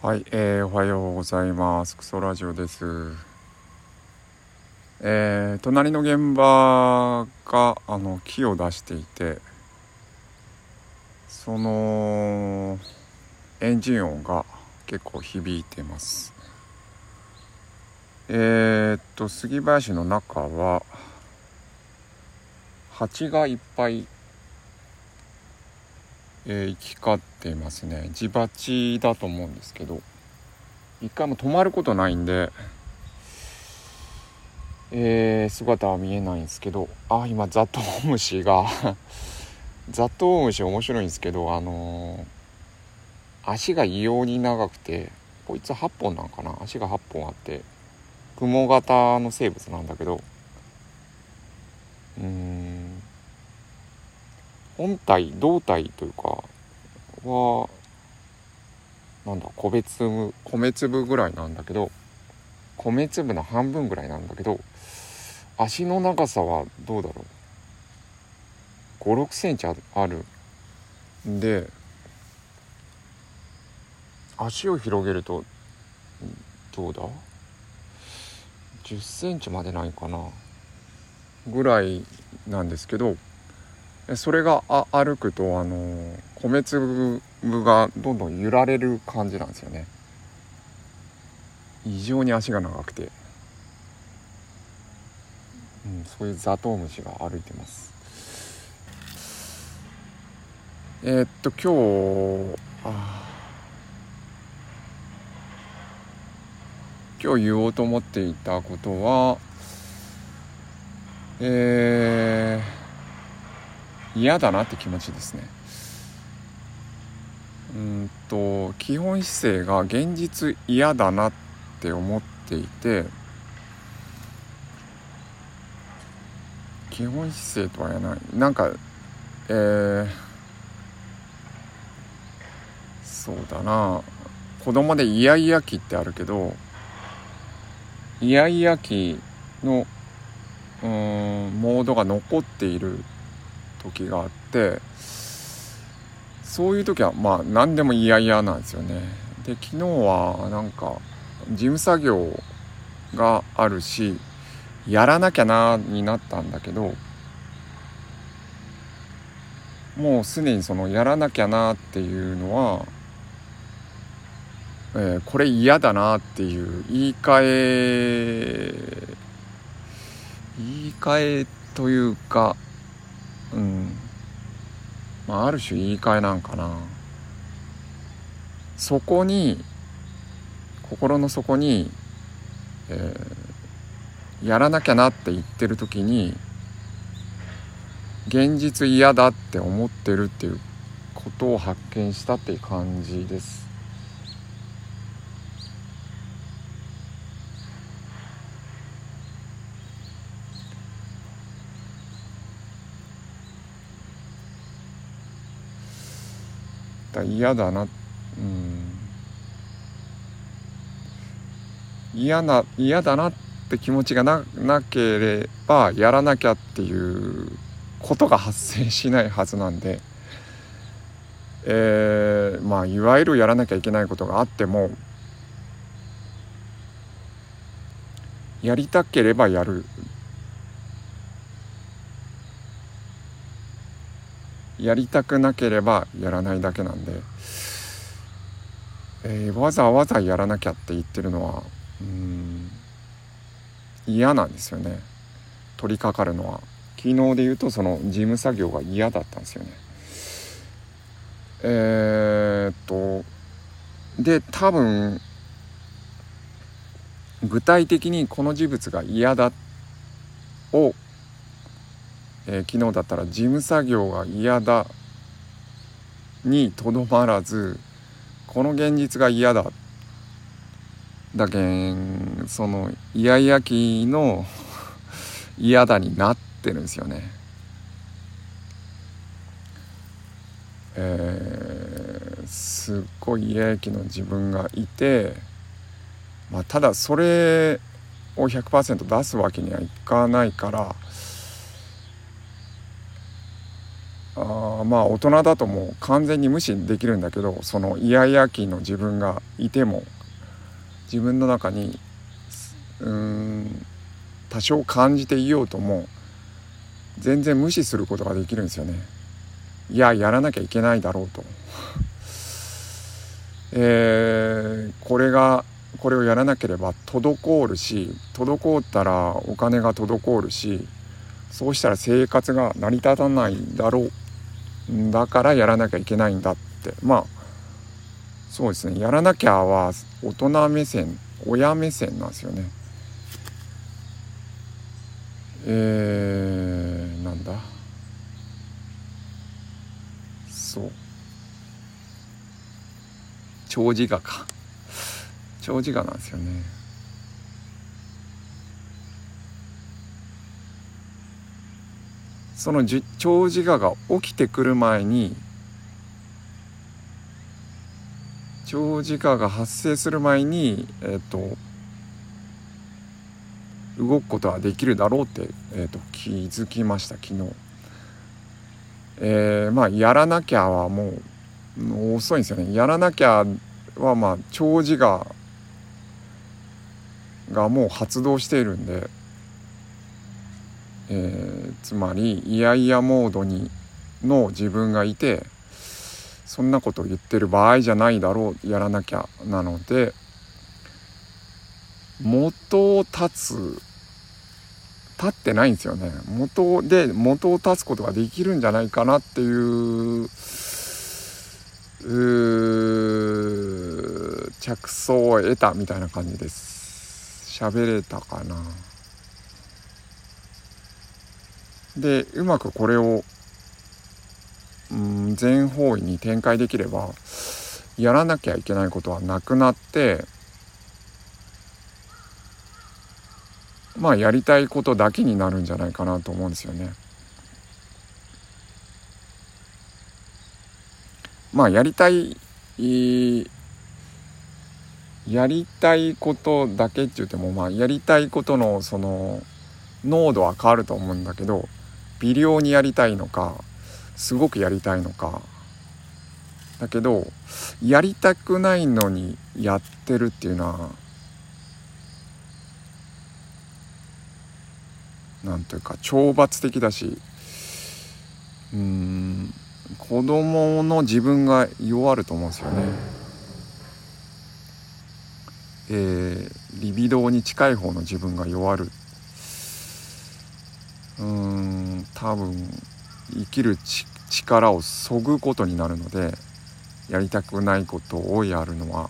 はい、えー、おはようございます。クソラジオです。えー、隣の現場があの木を出していて、そのエンジン音が結構響いてます。えー、っと杉林の中は蜂がいっぱいえ行き交っていますね。地鉢だと思うんですけど。一回も止まることないんで、えー姿は見えないんですけど。あ今ザトウムシが。ザトウムシ面白いんですけどあのー足が異様に長くてこいつ8本なんかな？足が8本あって。雲型の生物なんだけど。うん。本体胴体というかはなんだ米粒米粒ぐらいなんだけど米粒の半分ぐらいなんだけど足の長さはどうだろう？5 6センチあるんで足を広げるとどうだ？10センチまでないかな？ぐらいなんですけどそれがあ歩くとあの米粒がどんどん揺られる感じなんですよね。異常に足が長くて、うん、そういうザトウムシが歩いてます。えーっと今日あ今日言おうと思っていたことはえー嫌だなって気持ちですね。うんと基本姿勢が現実嫌だなって思っていて基本姿勢とは言わない。なんかえー、そうだな。子供でイヤイヤ期ってあるけどイヤイヤ期のうんモードが残っている時があってそういう時はまあ何でも嫌々なんですよね。で昨日はなんか事務作業があるしやらなきゃなになったんだけどもうすでにそのやらなきゃなっていうのは、えーこれ嫌だなっていう言い換え言い換えというかうん。まあある種言い換えなんかな。そこに心の底に、えーやらなきゃなって言ってる時に現実嫌だって思ってるっていうことを発見したっていう感じです。だ嫌だな。うん。嫌な嫌だなって気持ちがななければやらなきゃっていうことが発生しないはずなんで、えーまあいわゆるやらなきゃいけないことがあってもやりたければやる。やりたくなければやらないだけなんで、えーわざわざやらなきゃって言ってるのはうん嫌なんですよね。取り掛かるのは。昨日で言うとその事務作業が嫌だったんですよね。えー、っとで多分具体的にこの事物が嫌だをえー昨日だったら事務作業が嫌だにとどまらずこの現実が嫌だだけんそのイヤイヤ期の嫌だになってるんですよね。えーすっごいイヤイヤ期の自分がいて、まあ、ただそれを100%出すわけにはいかないから。あまあ大人だともう完全に無視できるんだけどそのイヤイヤ期の自分がいても自分の中にうん多少感じていようとも全然無視することができるんですよね。いややらなきゃいけないだろうと。えー、これがこれをやらなければ滞るし滞ったらお金が滞るしそうしたら生活が成り立たないだろうだからやらなきゃいけないんだって。まあそうですね。やらなきゃは大人目線親目線なんですよね。えー、なんだ？そう。長寿画か。長寿画なんですよね。その長寿画が起きてくる前に長寿画が発生する前にえっ、ー、と動くことはできるだろうって、えーと、気づきました昨日。えー、まあやらなきゃはもう遅いんですよねやらなきゃはまあ長寿ががもう発動しているんで、えー、つまりイヤイヤモードにの自分がいてそんなことを言ってる場合じゃないだろうやらなきゃなので元を立つ立ってないんですよね。元で元を立つことができるんじゃないかなっていう着想を得たみたいな感じです。喋れたかな。でうまくこれをうん全方位に展開できればやらなきゃいけないことはなくなってまあやりたいことだけになるんじゃないかなと思うんですよね。まあやりたいやりたいことだけって言ってもまあやりたいことのその濃度は変わると思うんだけど微量にやりたいのかすごくやりたいのか。だけどやりたくないのにやってるっていうのはなんというか懲罰的だしうん子供の自分が弱ると思うんですよね。えー、リビドーに近い方の自分が弱る。うん。多分生きる力をそぐことになるのでやりたくないことをやるのは、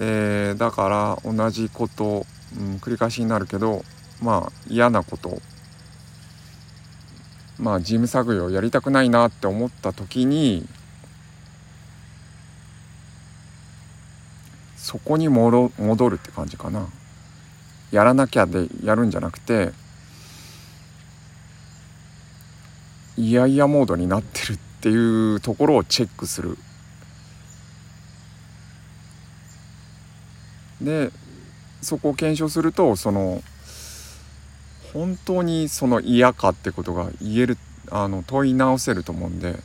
えー、だから同じこと、うん、繰り返しになるけどまあ嫌なこと。まあ事務作業やりたくないなって思った時にそこに戻るって感じかな。やらなきゃでやるんじゃなくていやいやモードになってるっていうところをチェックする。でそこを検証するとその本当にその嫌かってことが言えるあの問い直せると思うんで、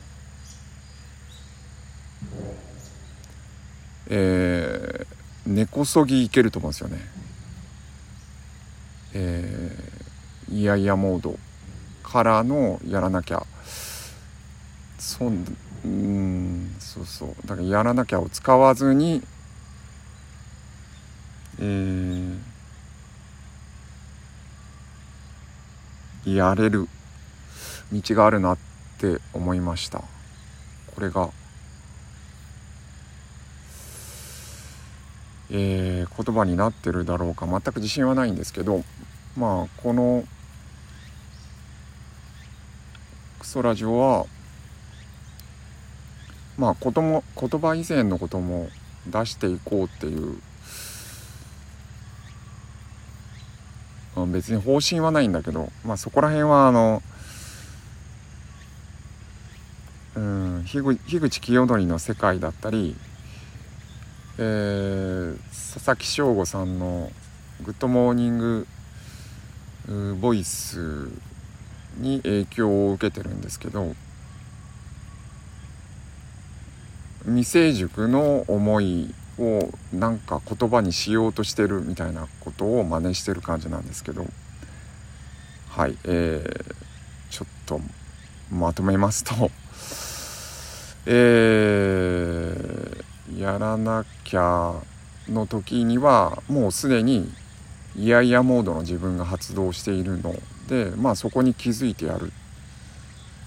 えー、根こそぎいけると思うんですよね。えー、いやいやモード。からのやらなきゃ。そんうんそうそう。だからやらなきゃを使わずにえーやれる道があるなって思いました。これがえー、言葉になってるだろうか。全く自信はないんですけどまあこのクソラジオはまあ言葉言葉以前のことも出していこうっていう別に方針はないんだけど、まあ、そこら辺はあのうん樋口聖典の世界だったり、えー、佐々木翔吾さんの「グッドモーニングボイス」に影響を受けてるんですけど未成熟の思いをなんか言葉にしようとしてるみたいなことを真似してる感じなんですけどはいえー、ちょっとまとめますとえー、やらなきゃの時にはもうすでにイヤイヤモードの自分が発動しているのでまあそこに気づいてやる。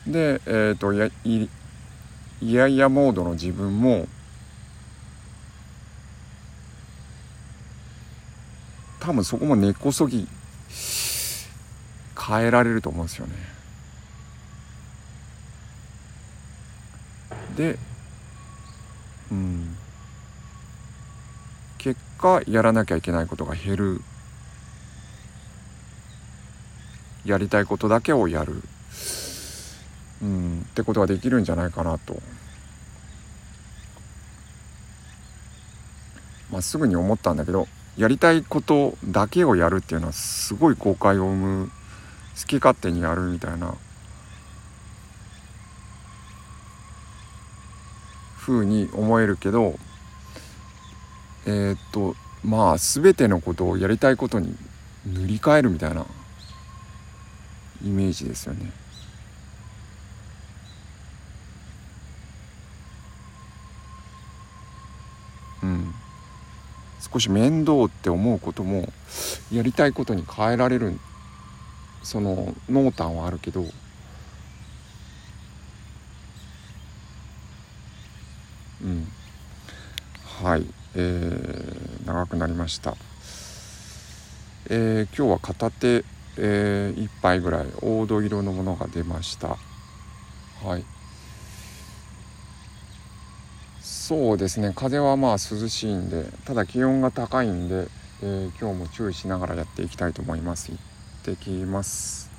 でえ、ー、とやいイヤイヤモードの自分も多分そこも根こそぎ変えられると思うんですよね。でうん。結果やらなきゃいけないことが減る。やりたいことだけをやる。うん。ってことができるんじゃないかなと、まあ、すぐに思ったんだけどやりたいことだけをやるっていうのはすごい誤解を生む好き勝手にやるみたいな風に思えるけどえー、っとまあ全てのことをやりたいことに塗り替えるみたいなイメージですよね。うん。少し面倒って思うこともやりたいことに変えられるその濃淡はあるけどうん。はい。えー、長くなりました。えー、今日は片手、えー、1杯ぐらい黄土色のものが出ました。はい。そうですね。風はまあ涼しいんでただ気温が高いんで、えー、今日も注意しながらやっていきたいと思います。行ってきます。